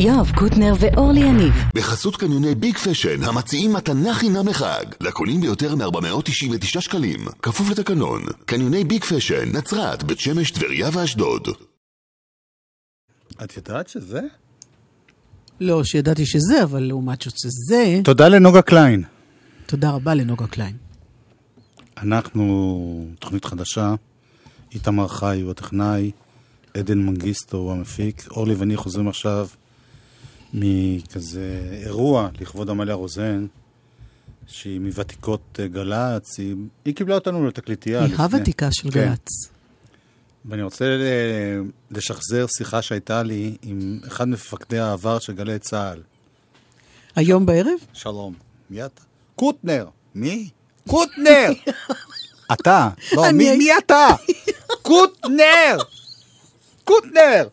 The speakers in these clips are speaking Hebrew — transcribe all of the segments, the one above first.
יואב קוטנר ואורלי יניב. בחסות קניוני ביג פשן המציעים מתנה חינם לחג. לקונים ביותר מ-499 שקלים. כפוף לתקנון. קניוני ביג פשן נצרת בית שמש טבריה ואשדוד. את יודעת שזה? לא, שידעתי שזה, אבל לעומת שזה... תודה לנוגה קליין. תודה רבה לנוגה קליין. אנחנו, תוכנית חדשה, איתמר חי הוא הטכנאי, עדן מנגיסטו הוא המפיק, אורלי ואני חוזרים עכשיו מכזה אירוע לכבוד עמליה רוזן, שהיא מוותיקות אה, גל"צ, היא, היא קיבלה אותנו לתקליטייה. היא לפני... הוותיקה של כן. גל"צ. ואני רוצה אה, לשחזר שיחה שהייתה לי עם אחד מפקדי העבר של גלי צה"ל. היום בערב? שלום. מי אתה? קוטנר. מי? קוטנר! אתה. לא, מי, מי אתה? קוטנר! קוטנר!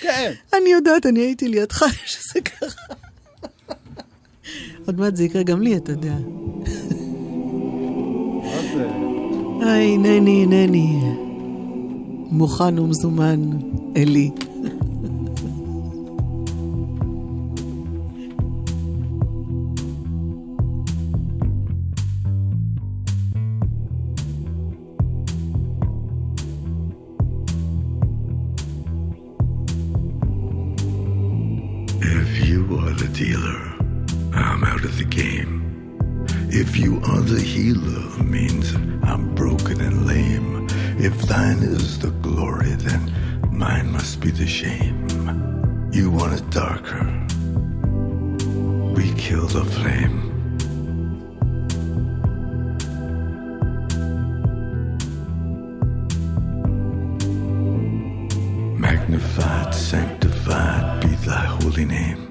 כן. אני יודעת, אני הייתי לידך שזה קרה. עוד מעט זה יקרה גם לי, אתה יודע. מה זה? היי, הנני, הנני. מוכן ומזומן, אלי. You want it darker, we kill the flame. Magnified, sanctified be thy holy name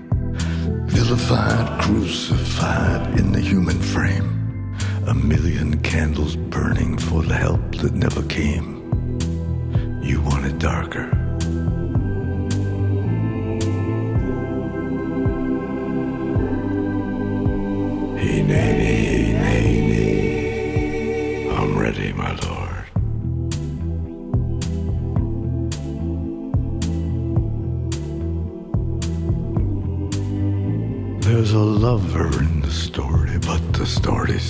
vilified, crucified in the human frame. A million candles burning for the help that never came. You want it darker.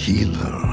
healer,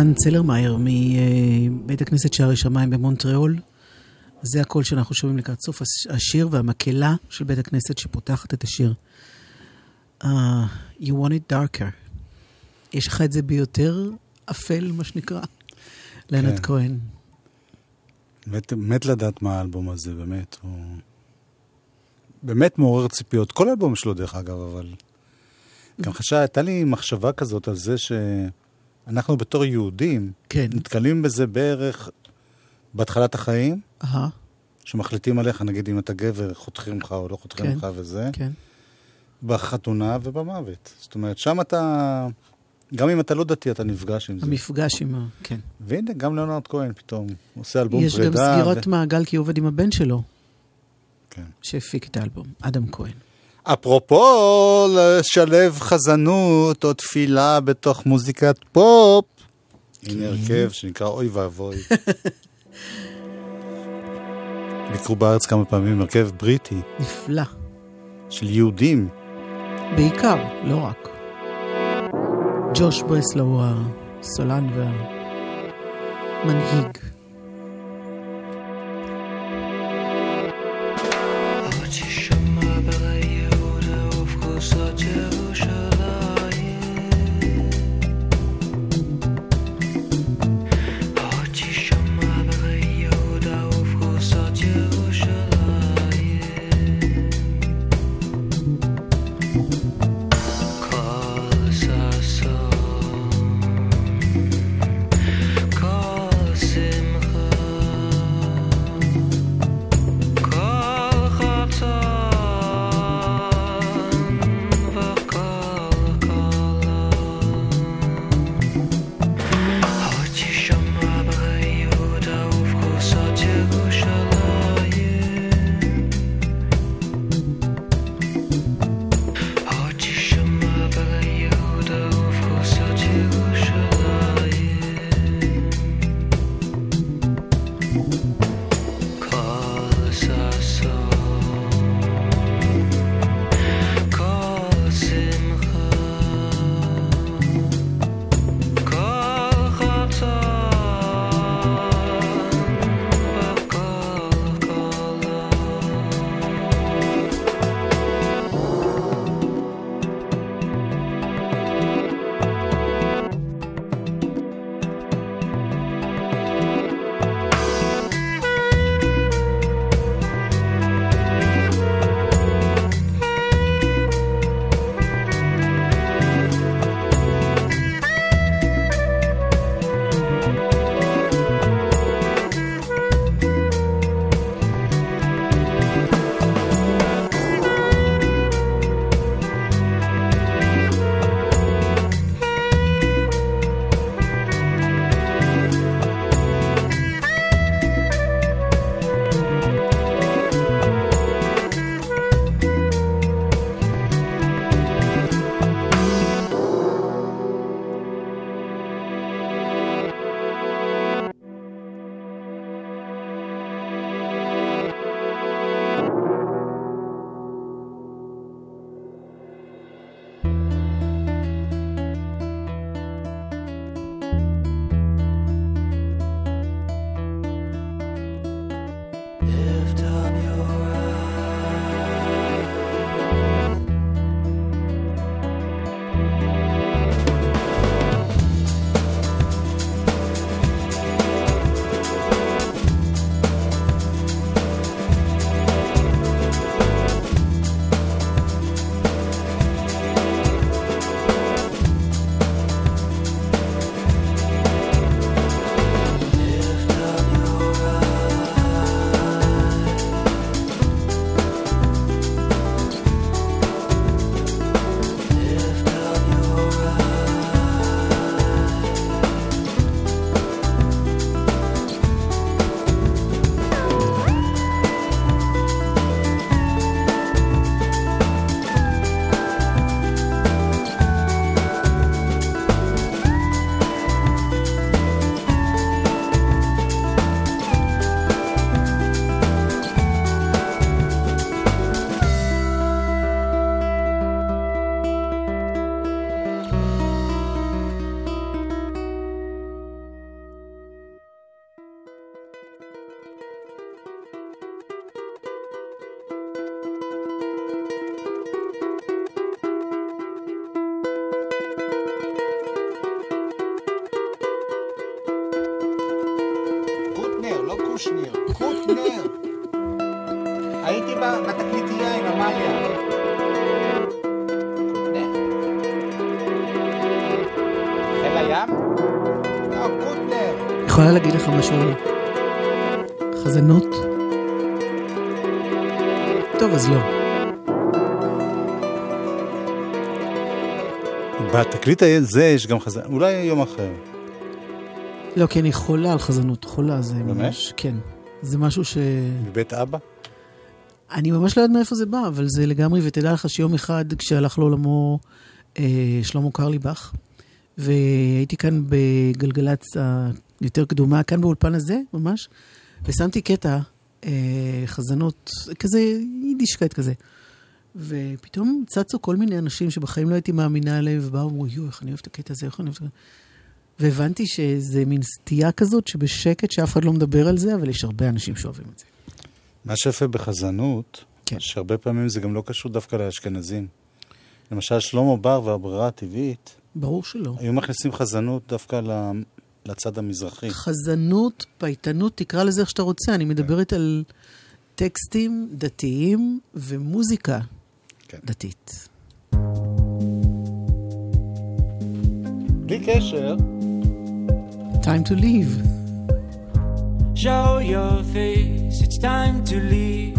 חזן צלרמייר מבית הכנסת שערי שמיים במונטריאול. זה הקול שאנחנו שומעים לקראת סוף השיר והמקהלה של בית הכנסת שפותחת את השיר. Uh, you want it darker. יש לך את זה ביותר אפל, מה שנקרא. כן. כהן. מת, מת לדעת מה האלבום הזה, באמת. הוא באמת מעורר ציפיות. כל האלבום שלו, דרך אגב, אבל... גם חשב, הייתה לי מחשבה כזאת על זה שאנחנו בתור יהודים, כן. נתקלים בזה בערך בהתחלת החיים, אהה, שמחליטים עליך, נגיד אם אתה גבר, חותכים לך או לא חותכים כן. לך וזה, כן. בחתונה ובמוות. זאת אומרת, שם אתה, גם אם אתה לא דתי, אתה נפגש עם זה. המפגש עם ה... כן. והנה, גם ליאונרד כהן פתאום עושה אלבום יש פרידה. גם סגירת ו... מעגל כי הוא עובד עם הבן שלו, כן. שהפיק את האלבום, אדם כהן. אפרופו לשלב חזנות או תפילה בתוך מוזיקת פופ. הנה הרכב שנקרא אוי ואבוי. ביקרו בארץ כמה פעמים הרכב בריטי נפלא. של יהודים. בעיקר, לא רק. ג'וש ברסלו הוא הסולן והמנהיג. בתקליט הזה יש גם חזן, אולי יום אחר. לא, כי אני חולה על חזנות. חולה זה באמת? ממש... כן. זה משהו ש... מבית אבא? אני ממש לא יודעת מאיפה זה בא, אבל זה לגמרי, ותדע לך שיום אחד כשהלך לעולמו אה, שלמה קרליבך, והייתי כאן בגלגלצ היותר קדומה, כאן באולפן הזה, ממש, ושמתי קטע, אה, חזנות, כזה יידישקייט כזה. ופתאום צצו כל מיני אנשים שבחיים לא הייתי מאמינה עליהם, ובאו ואמרו, יואו, איך אני אוהב את הקטע הזה, איך אני אוהב את הזה. והבנתי שזה מין סטייה כזאת שבשקט, שאף אחד לא מדבר על זה, אבל יש הרבה אנשים שאוהבים את זה. מה שיפה בחזנות, כן. שהרבה פעמים זה גם לא קשור דווקא לאשכנזים. למשל, שלמה בר והברירה הטבעית, ברור שלא. היו מכניסים חזנות דווקא לצד המזרחי. חזנות, פייטנות, תקרא לזה איך שאתה רוצה. אני מדברת על טקסטים דתיים ומוזיקה כן. דתית. בלי קשר, time to leave. Show your face, it's time to leave.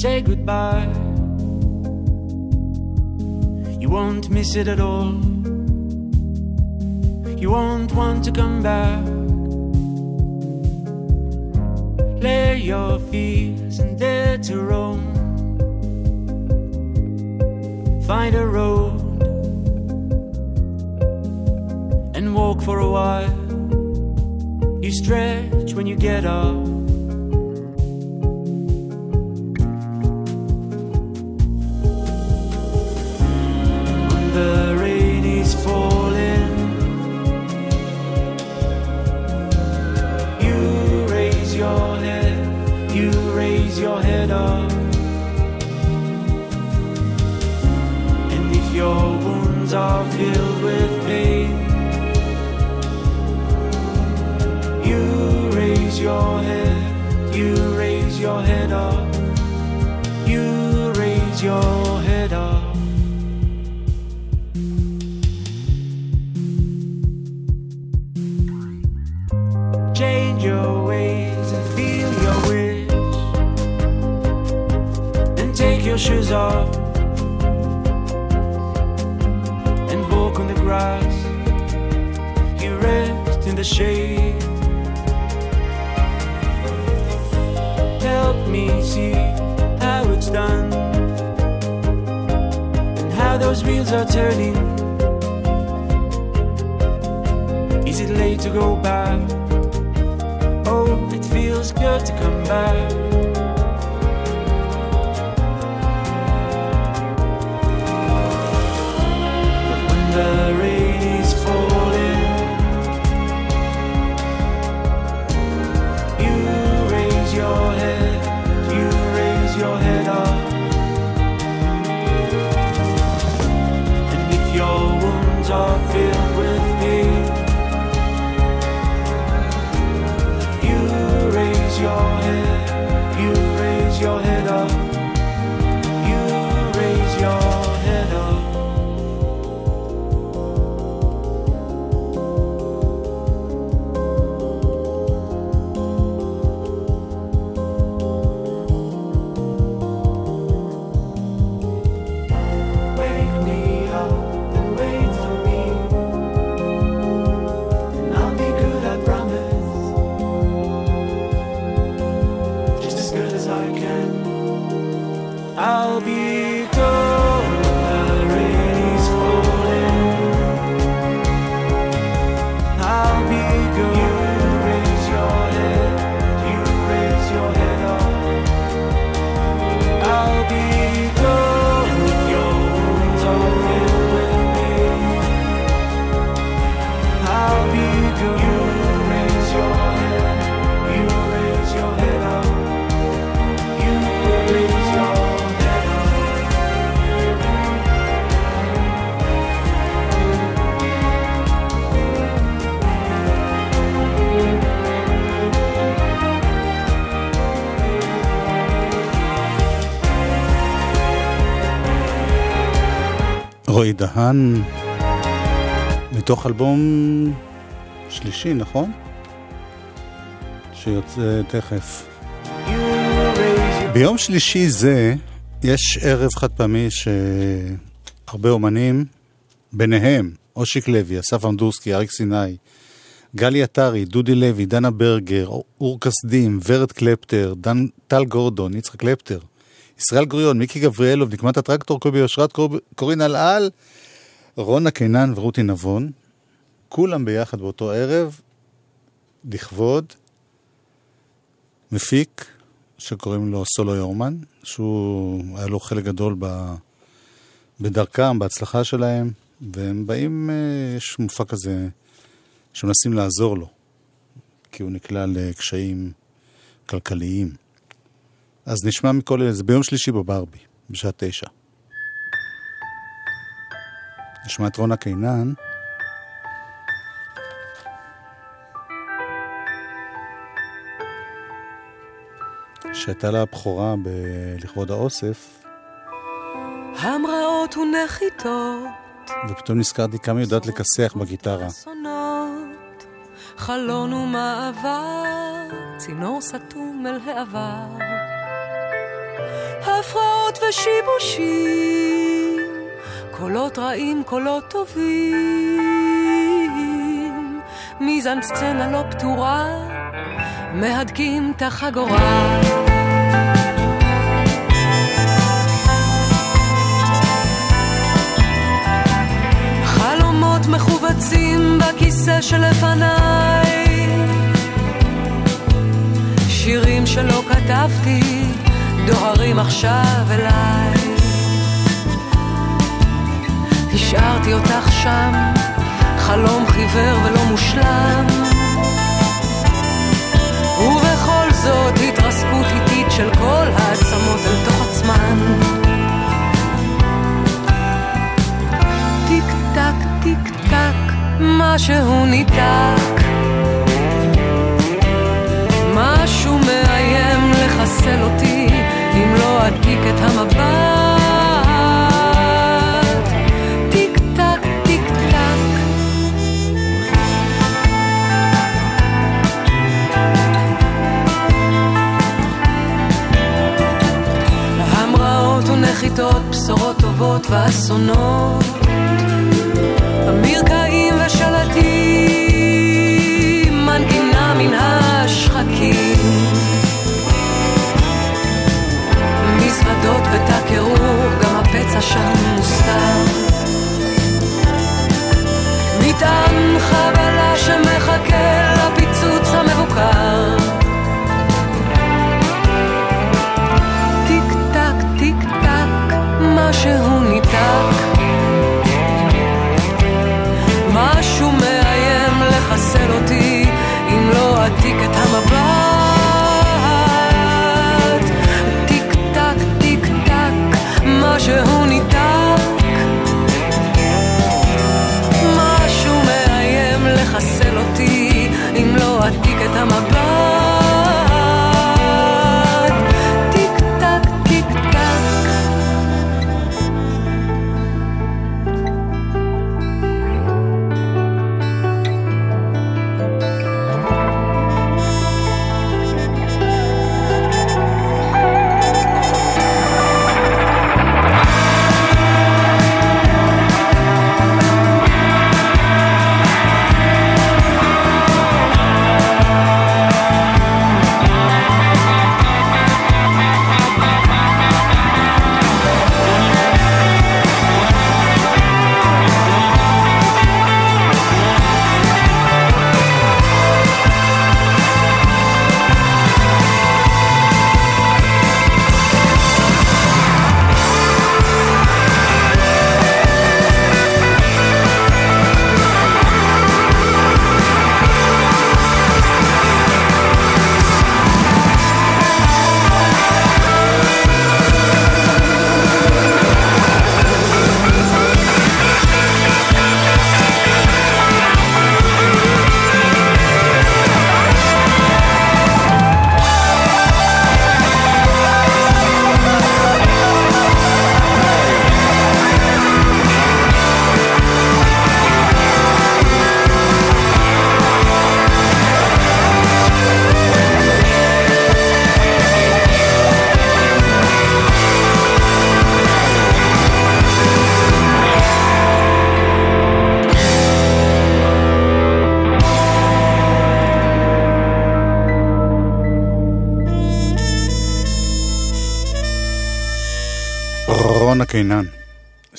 Say goodbye. You won't miss it at all. You won't want to come back. Lay your fears and dare to roam. Find a road and walk for a while. You stretch when you get up. Shade. help me see how it's done and how those wheels are turning. Is it late to go back? Oh, it feels good to come back. The רועי דהן, מתוך אלבום שלישי, נכון? שיוצא תכף. ביום שלישי זה יש ערב חד פעמי שהרבה אומנים, ביניהם אושיק לוי, אסף אמדורסקי, אריק סיני, גלי עטרי, דודי לוי, דנה ברגר, אור כסדים, ורד קלפטר, דן, טל גורדון, יצחק קלפטר, ישראל גוריון, מיקי גבריאלוב, נקמת הטרקטור, קובי אושרת, קוב- קורין אלעל, רונה קינן ורותי נבון, כולם ביחד באותו ערב, לכבוד מפיק שקוראים לו סולו יורמן, שהוא, היה לו חלק גדול ב, בדרכם, בהצלחה שלהם, והם באים, אה, יש מופע כזה שמנסים לעזור לו, כי הוא נקלע לקשיים כלכליים. אז נשמע מכל אלה, זה ביום שלישי בברבי, בשעה תשע. נשמע את רונה קינן. שהייתה לה בכורה ב- לכבוד האוסף, המראות ונחיתות, ופתאום נזכרתי כמה היא יודעת לכסח בגיטרה. חלון ומעבר, צינור סתום אל העבר. הפרעות ושיבושים, קולות רעים, קולות טובים. מיזן סצנה לא פתורה, מהדקים את החגורה. חלומות מכווצים בכיסא שלפניי שירים שלא כתבתי דוהרים עכשיו אליי. השארתי אותך שם חלום חיוור ולא מושלם. ובכל זאת התרסקות איטית של כל העצמות אל תוך עצמן. טיק טק, טיק טק, משהו ניתק. משהו מאיים לחסל אותי, אם לא אדביק את המבט. טיק טק, טיק טק. המראות ונחיתות, בשורות טובות ואסונות. המרקעים ושלטים, מנגינה השחקים. גם הפצע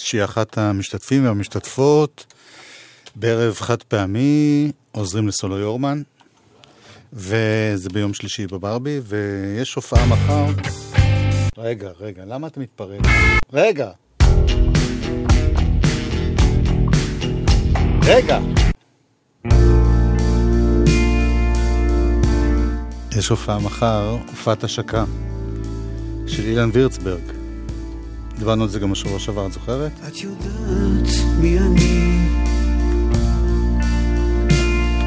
שהיא אחת המשתתפים והמשתתפות בערב חד פעמי, עוזרים לסולו יורמן, וזה ביום שלישי בברבי, ויש הופעה מחר. רגע, רגע, למה אתה מתפרץ? רגע! רגע! יש הופעה מחר, הופעת השקה, של אילן וירצברג. דיברנו על זה גם בשבוע שעבר, את זוכרת? את יודעת מי אני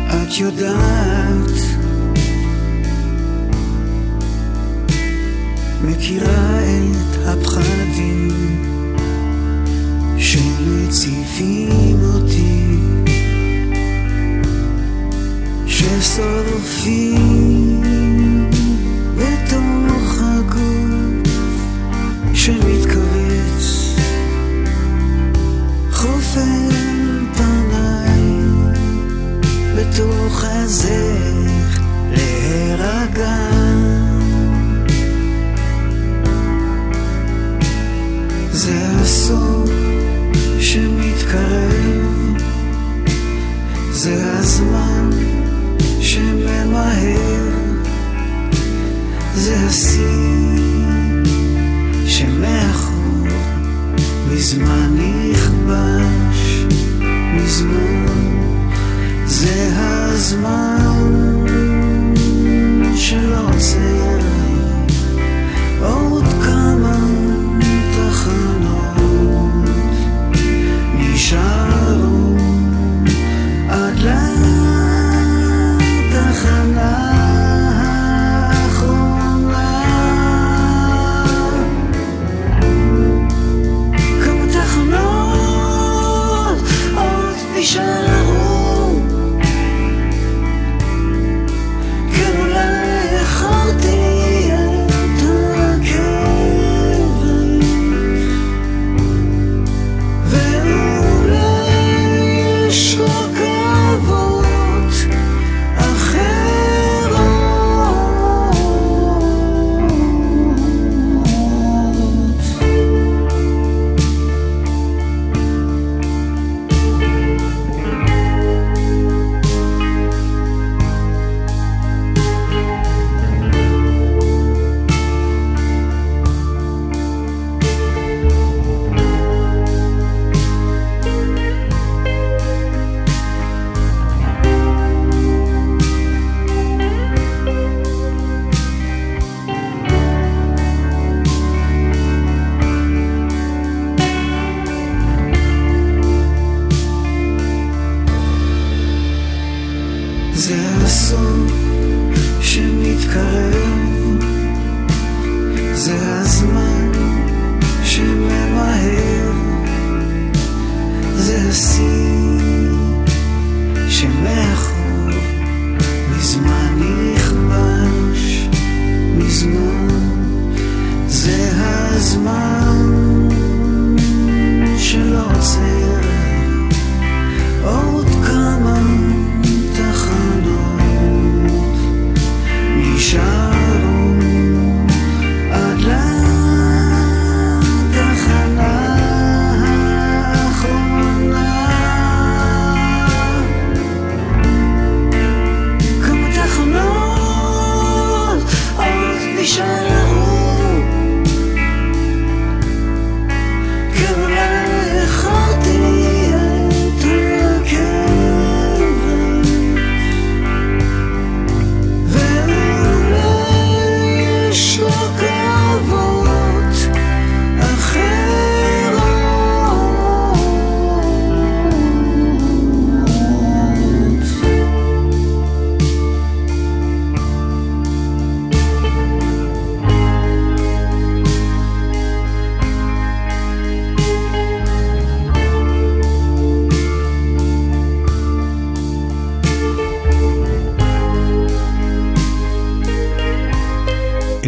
את יודעת מכירה את הפחדים שמציפים אותי ששורפים בתוך הגוף שמתכווץ בתוך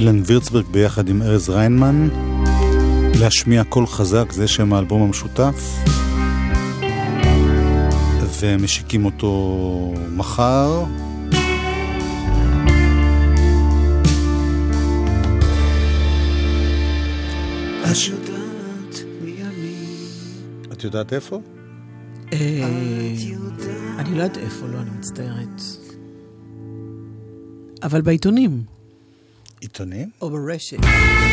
אילן וירצברג ביחד עם ארז ריינמן, להשמיע קול חזק, זה שם האלבום המשותף, ומשיקים אותו מחר. את יודעת את יודעת איפה? אה, אני לא יודעת איפה, לא, אני מצטערת. אבל בעיתונים, עיתונים? או ברשת. זה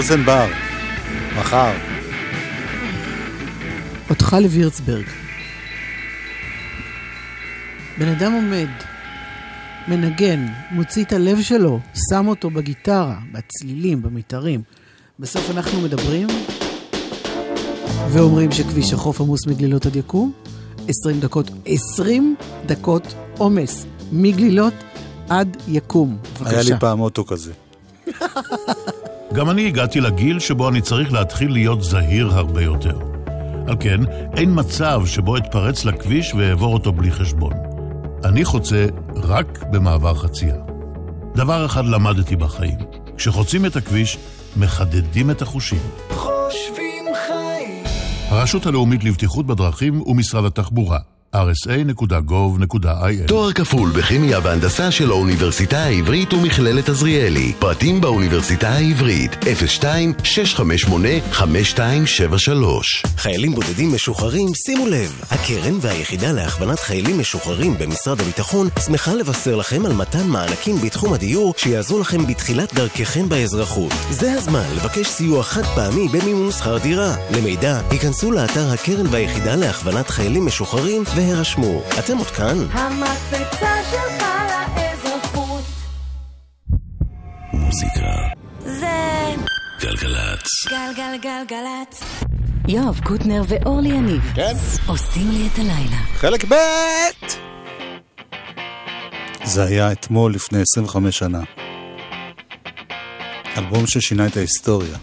אוזן בר, מחר. אותך לווירצברג. בן אדם עומד, מנגן, מוציא את הלב שלו, שם אותו בגיטרה, בצלילים, במיתרים. בסוף אנחנו מדברים ואומרים שכביש החוף עמוס מגלילות עד יקום. 20 דקות, 20 דקות עומס מגלילות עד יקום. בבקשה. היה לי פעם אוטו כזה. גם אני הגעתי לגיל שבו אני צריך להתחיל להיות זהיר הרבה יותר. על כן, אין מצב שבו אתפרץ לכביש ואעבור אותו בלי חשבון. אני חוצה רק במעבר חצייה. דבר אחד למדתי בחיים, כשחוצים את הכביש, מחדדים את החושים. חושבים חיים הרשות הלאומית לבטיחות בדרכים ומשרד התחבורה, rsa.gov.il תואר כפול בכימיה והנדסה של האוניברסיטה העברית ומכללת עזריאלי. פרטים באוניברסיטה העברית, 02-658-5273. חיילים בודדים משוחררים, שימו לב, הקרן והיחידה להכוונת חיילים משוחררים במשרד הביטחון שמחה לבשר לכם על מתן מענקים בתחום הדיור שיעזרו לכם בתחילת דרככם באזרחות. זה הזמן לבקש סיוע חד פעמי במימון שכר דירה. למידע, היכנסו לאתר הקרן והיחידה להכוונת חיילים משוחררים והירשמו. אתם עוד כאן? המקפצה שלך לאזרחות מוזיקה. זה גלגלצ. גלגלגלגלצ יואב קוטנר ואורלי יניב כן? עושים לי את הלילה. חלק ב' זה היה אתמול לפני 25 שנה. אלבום ששינה את ההיסטוריה.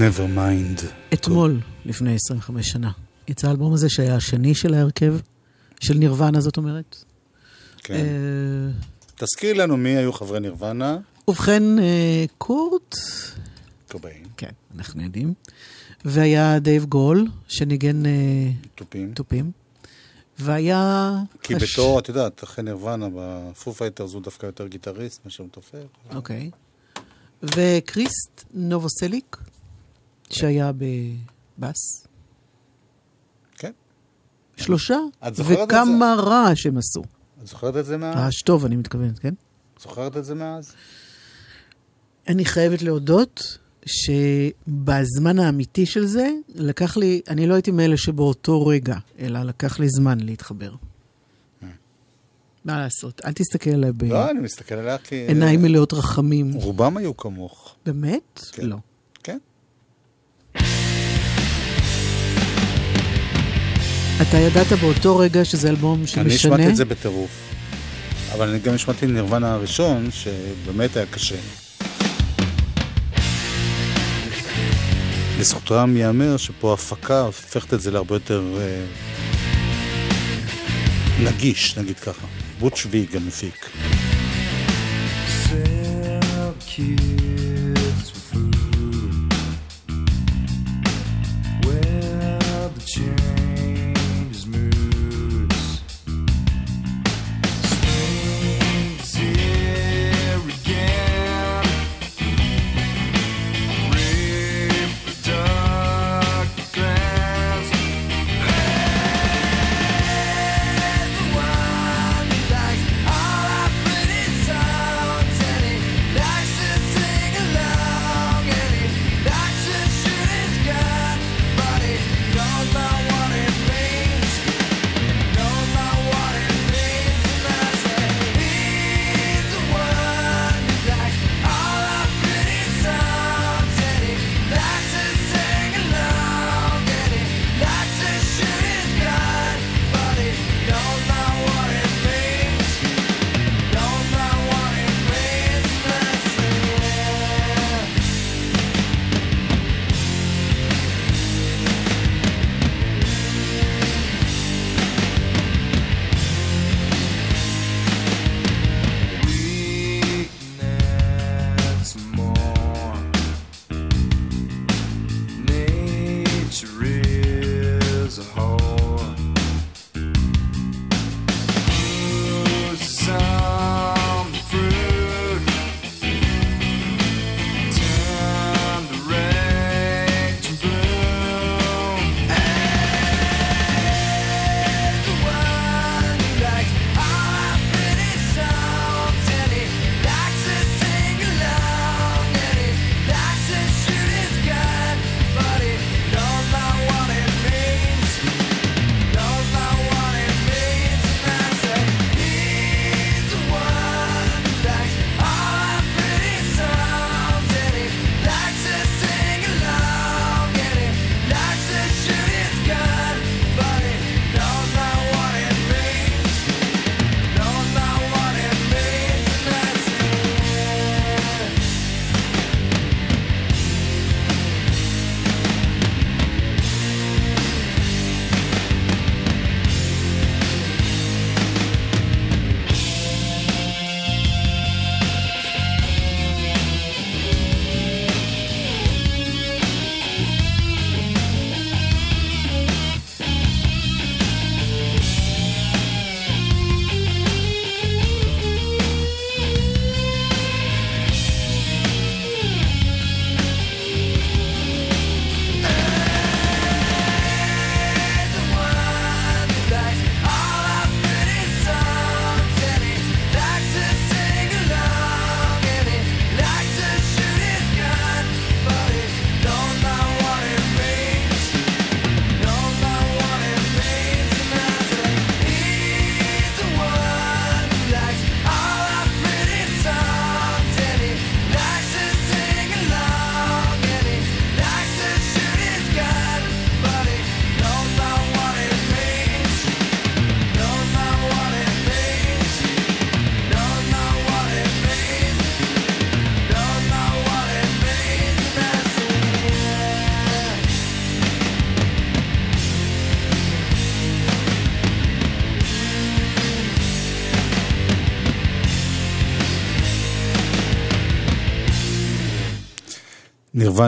Nevermind. אתמול, לפני 25 שנה, יצא האלבום הזה שהיה השני של ההרכב, של נירוונה זאת אומרת. כן. אה, תזכיר לנו מי היו חברי נירוונה. ובכן, אה, קורט, קוביין. כן, אנחנו יודעים, והיה דייב גרוהל, שניגן אה, תופים. תופים, והיה... כי הש- בתור, את יודעת, אחרי נירוונה, בפו פייטרס הוא דווקא יותר גיטריסט מאשר מתופף. אוקיי. וקריסט נובוסליק, שהיה בבאס. כן. שלושה, את זוכרת את וכמה רעש הם עשו. את זוכרת את זה מאז? רעש טוב, אני מתכוונת, כן? זוכרת את זה מאז? אני חייבת להודות שבזמן האמיתי של זה, לקח לי, אני לא הייתי מאלה שבאותו רגע, אלא לקח לי זמן להתחבר. מה לעשות? אל תסתכל עליי לא, אני מסתכל עליה כי... בעיניים מלאות רחמים. רובם היו כמוך. באמת? כן. לא. אתה ידעת באותו רגע שזה אלבום אני שמשנה? השמעתי את זה בטירוף. אבל אני גם השמעתי נירוונה הראשון, שבאמת היה קשה. לזכותם ייאמר שפה ההפקה הופכת את זה להרבה יותר אה, נגיש, נגיד ככה. בוטש ויג המפיק.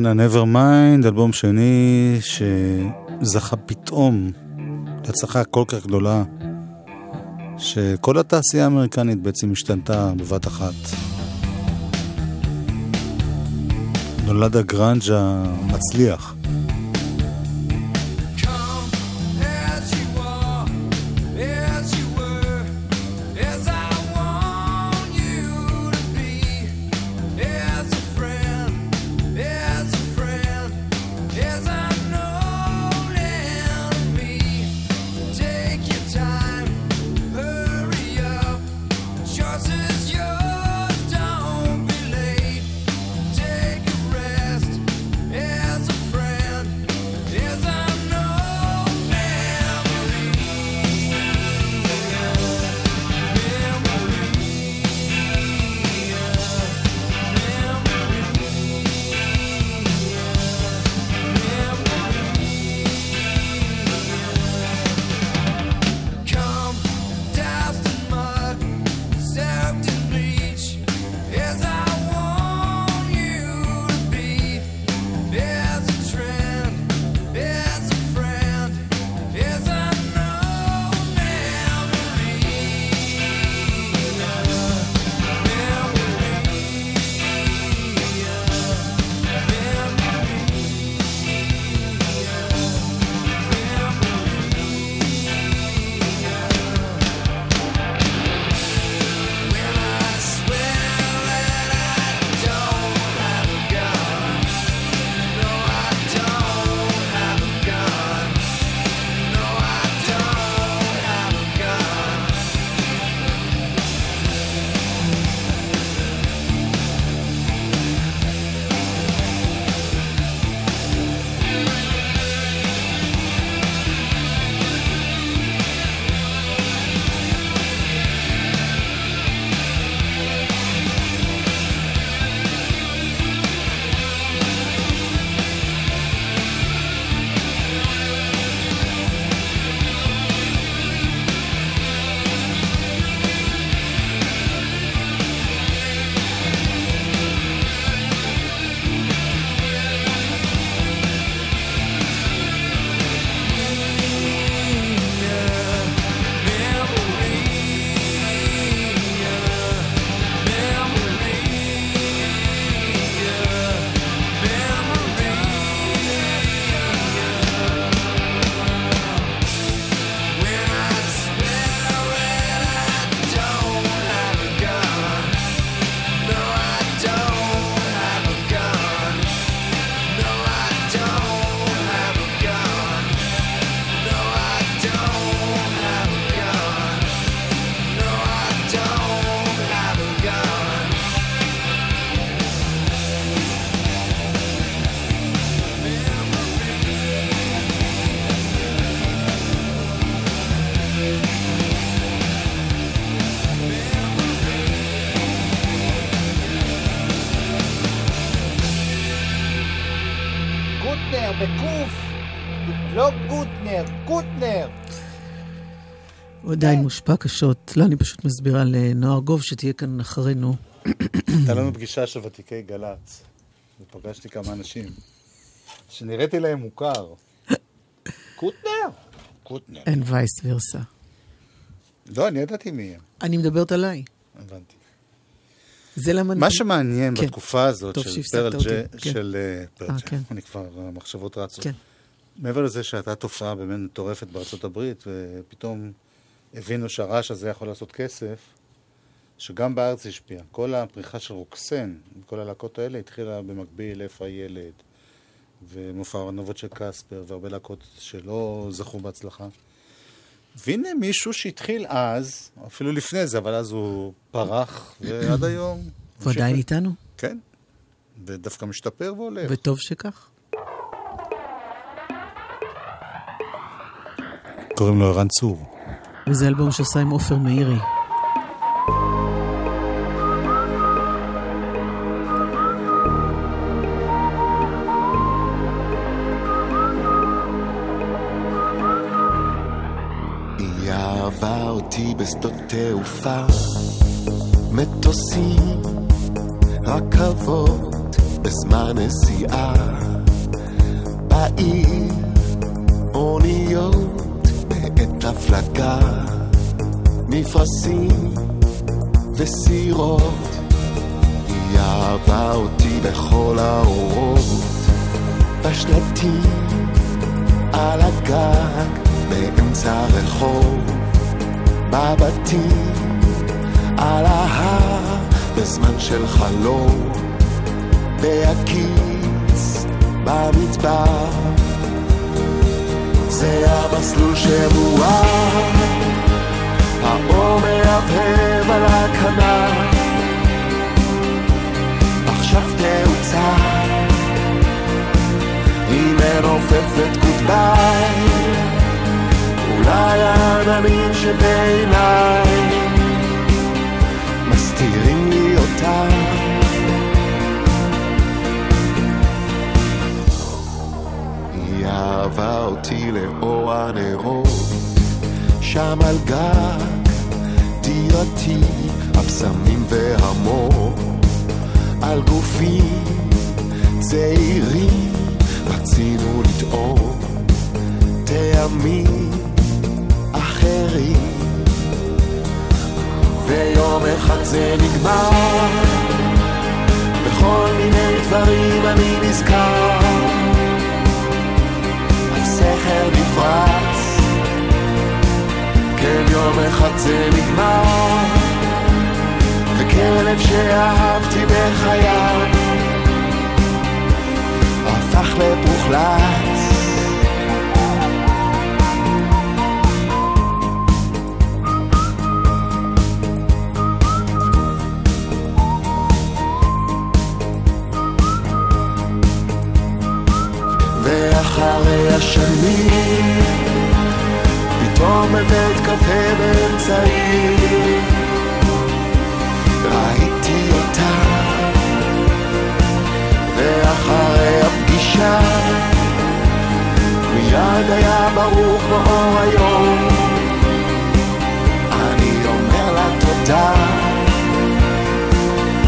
נירוונה Nevermind, אלבום שני שזכה פתאום להצלחה כל כך גדולה, שכל התעשייה האמריקנית בעצם השתנתה בבת אחת. נולד הגראנג' המצליח. עדיין מושפע קשות. לא, אני פשוט מסבירה לנוער גוב שתהיה כאן אחרינו. הייתה לנו פגישה של ותיקי גל"צ, ופגשתי כמה אנשים שנראיתי להם מוכר. קוטנר? קוטנר. אין וייס ורסה. לא, אני ידעתי מי הם, אני מדברת עליי. הבנתי. זה למה... מה שמעניין כן. בתקופה הזאת של פרל ג'ה, כן. של אה, פרל אה, ג'ה, כן. אני כבר, המחשבות רצות. כן. מעבר לזה שהייתה תופעה באמת מטורפת בארצות הברית, ופתאום הבינו שהרעש הזה יכול לעשות כסף, שגם בארץ השפיע. כל הפריחה של רוקסן, כל הלהקות האלה התחילה במקביל, איפה הילד, ומופע הארנבות של קספר, והרבה להקות שלא זכו בהצלחה. והנה מישהו שהתחיל אז, אפילו לפני זה, אבל אז הוא פרח, ועד היום... הוא עדיין איתנו, כן, ודווקא משתפר והולך. וטוב שכך. קוראים לו ערן צור. וזה אלבום שעשה עם עופר מאירי. אותי בשדות תעופה, מטוסים, רכבות, בזמן נסיעה בעיר אוניות הפלגה מפרשים וסירות. היא אהבה אותי בכל האורות בשלטים על הגג באמצע הרחוב בבתים על ההר בזמן של חלום בהקיץ במדבר זה המסלול שמואר האור מהבהב על הכנף. עכשיו תאוצה. היא מנופפת גודביי. אולי העננים שבעיניי מסתירים לי אותה אהבה אותי לאור הנרות. שם על גג דירתי הבשמים והמור. על גופים צעירים רצינו לטעום. טעמים אחרים. ויום אחד זה נגמר. בכל מיני דברים אני נזכר הסכר נפרץ כן יום אחד זה נגמר וכלב שאהבתי בחיי הפך לפוחלץ ואחרי השנים פתאום בבית קפה באמצעי. ראיתי אותה ואחרי הפגישה מיד היה ברור כמו אור היום. אני אומר לה תודה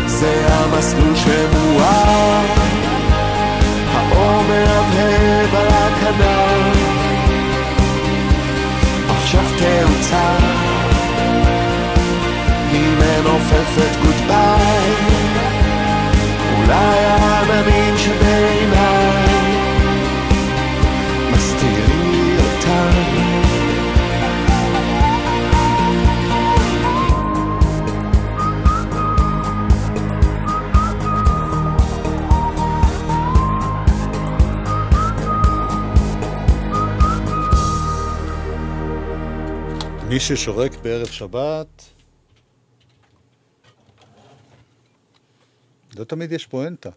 זה המסלול שמואר האור מהבהב על הכנף עכשיו תאוצה היא מנופפת גודביי אולי העננים מי ששורק בערב שבת, לא תמיד יש פואנטה.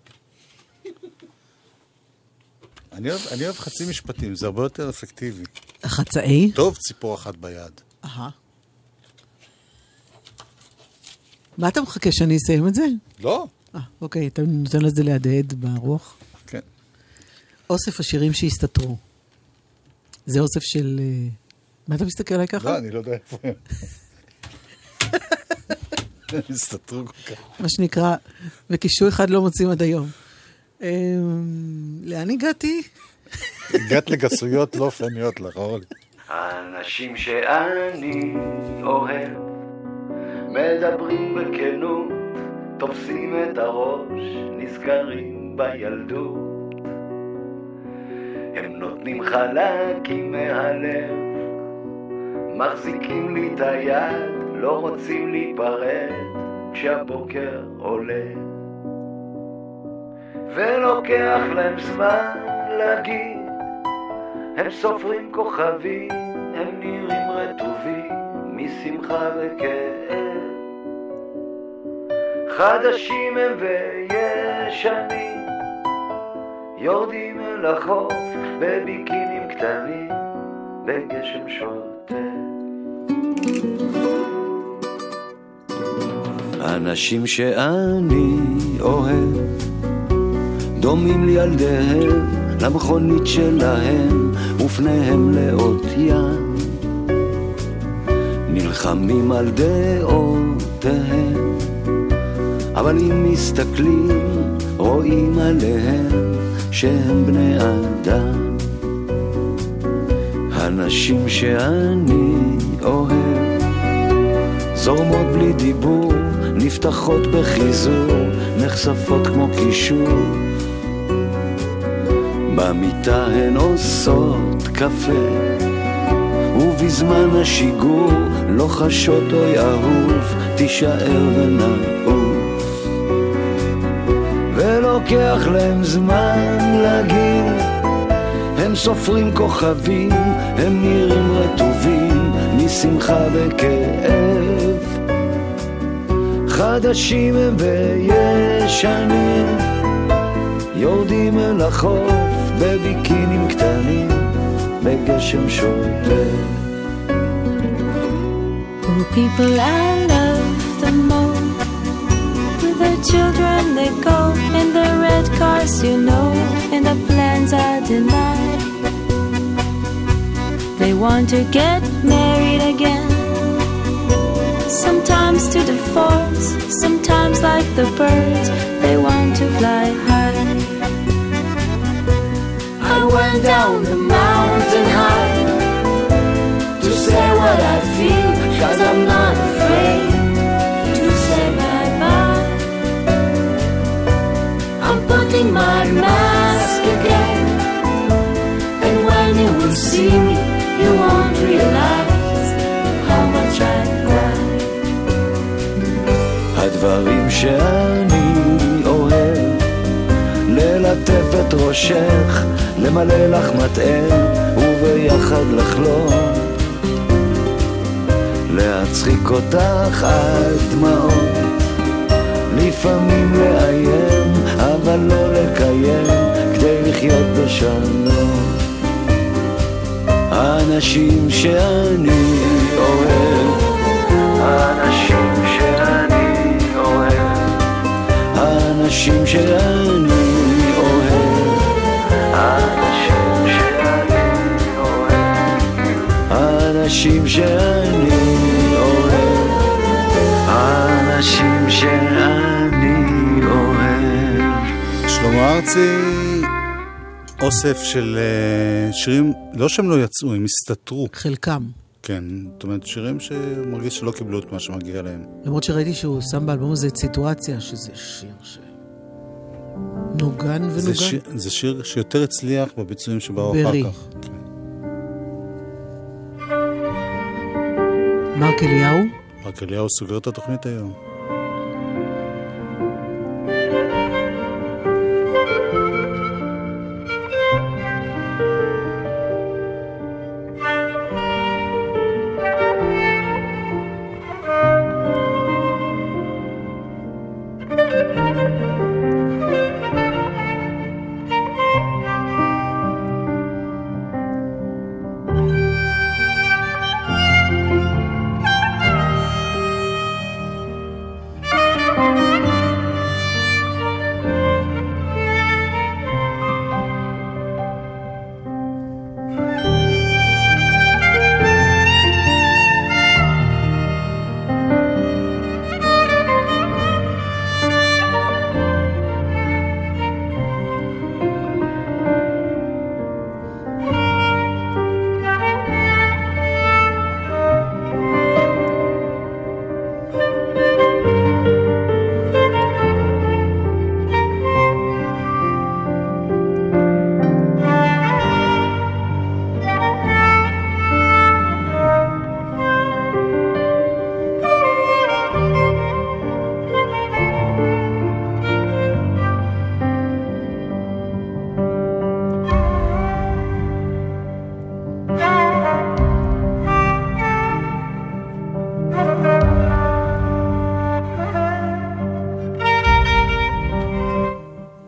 אני אוהב, אני אוהב חצי משפטים, זה הרבה יותר אפקטיבי. חצאי? טוב ציפור אחת ביד. אהה. מה אתה מחכה, שאני אסיים את זה? לא. אה, אוקיי, אתה נותן לזה להדהד ברוח? כן. אוסף השירים שהסתתרו. זה אוסף של... אה, מה אתה מסתכל עליי ככה? לא, אני לא יודע איפה הם. הם הסתתרו כל כך. מה שנקרא, וקישוי אחד לא מוצאים עד היום. אה, לאן הגעתי? הגעת לגסויות לא פניות לך, אורלי. האנשים שאני אוהב מדברים בכנות, תופסים את הראש, נזכרים בילדות. הם נותנים חלקים מהלב, מחזיקים לי את היד, לא רוצים להיפרד כשהבוקר עולה. ולוקח להם זמן להגיד הם סופרים כוכבים, הם נראים רטובים משמחה וכאב. חדשים הם וישנים, יורדים אל החוף בביקינים קטנים, בגשם שוטף. אנשים שאני אוהב, דומים לילדיהם, למכונית שלהם, ופניהם לאות ים. נלחמים על דעותיהם, אבל אם מסתכלים רואים עליהם שהם בני אדם. הנשים שאני אוהב, זורמות בלי דיבור, נפתחות בחיזור, נחשפות כמו קישור. במיטה הן עושות קפה, ובזמן השיגור לוחשות אוי אהוב, תישאר ונעוף. ולוקח להם זמן להגיב, הם סופרים כוכבים, הם נראים רטובים משמחה וכאב. חדשים הם וישנים, יורדים אל החוף בביקינים קטנים, בגשם שוטף. Oh, people I love the most. With their children they go in the red cars, you know, and the plans are denied. They want to get married again. Sometimes to divorce, sometimes like the birds, they want to fly high. I went down the mountain high to say what I feel, cause I'm not afraid to say bye. I'm putting my mask again, and when you will see me, שאני אוהב, ללטף את ראשך, למלא לך מטען, וביחד לחלום. להצחיק אותך עד דמעות, לפעמים לאיים, אבל לא לקיים, כדי לחיות בשלום. האנשים שאני אוהב, האנשים האנשים שאני אוהב, האנשים שאני אוהב, האנשים שאני אוהב, האנשים שאני אוהב. שלמה ארצי, אוסף של אה, שירים, לא שהם לא יצאו, הם הסתתרו. חלקם. כן, זאת אומרת, שירים שמרגיש שלא קיבלו את מה שמגיע להם. למרות שראיתי שהוא שם באלבום הזה את סיטואציה, שזה שיר ש... נוגן ונוגן. זה שיר, זה שיר שיותר הצליח בביצועים שבאו. אחר כך. כן. מרק אליהו, רק אליהו סוגר את התוכנית היום.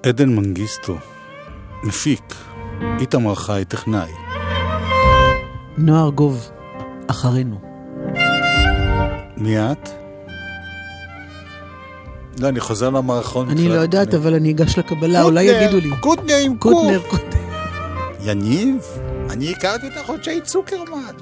עדן מנגיסטו, מפיק, איתמר חי, טכנאי. נועה ארגוב, אחרינו. מי את? לא, אני חוזר למערכון. אני לא יודעת, אבל אני אגש לקבלה, אולי יגידו לי. קוטנר עם קוטנר, קוף. יניב, אני הכרתי אותך עוד שהיית צוקרמן.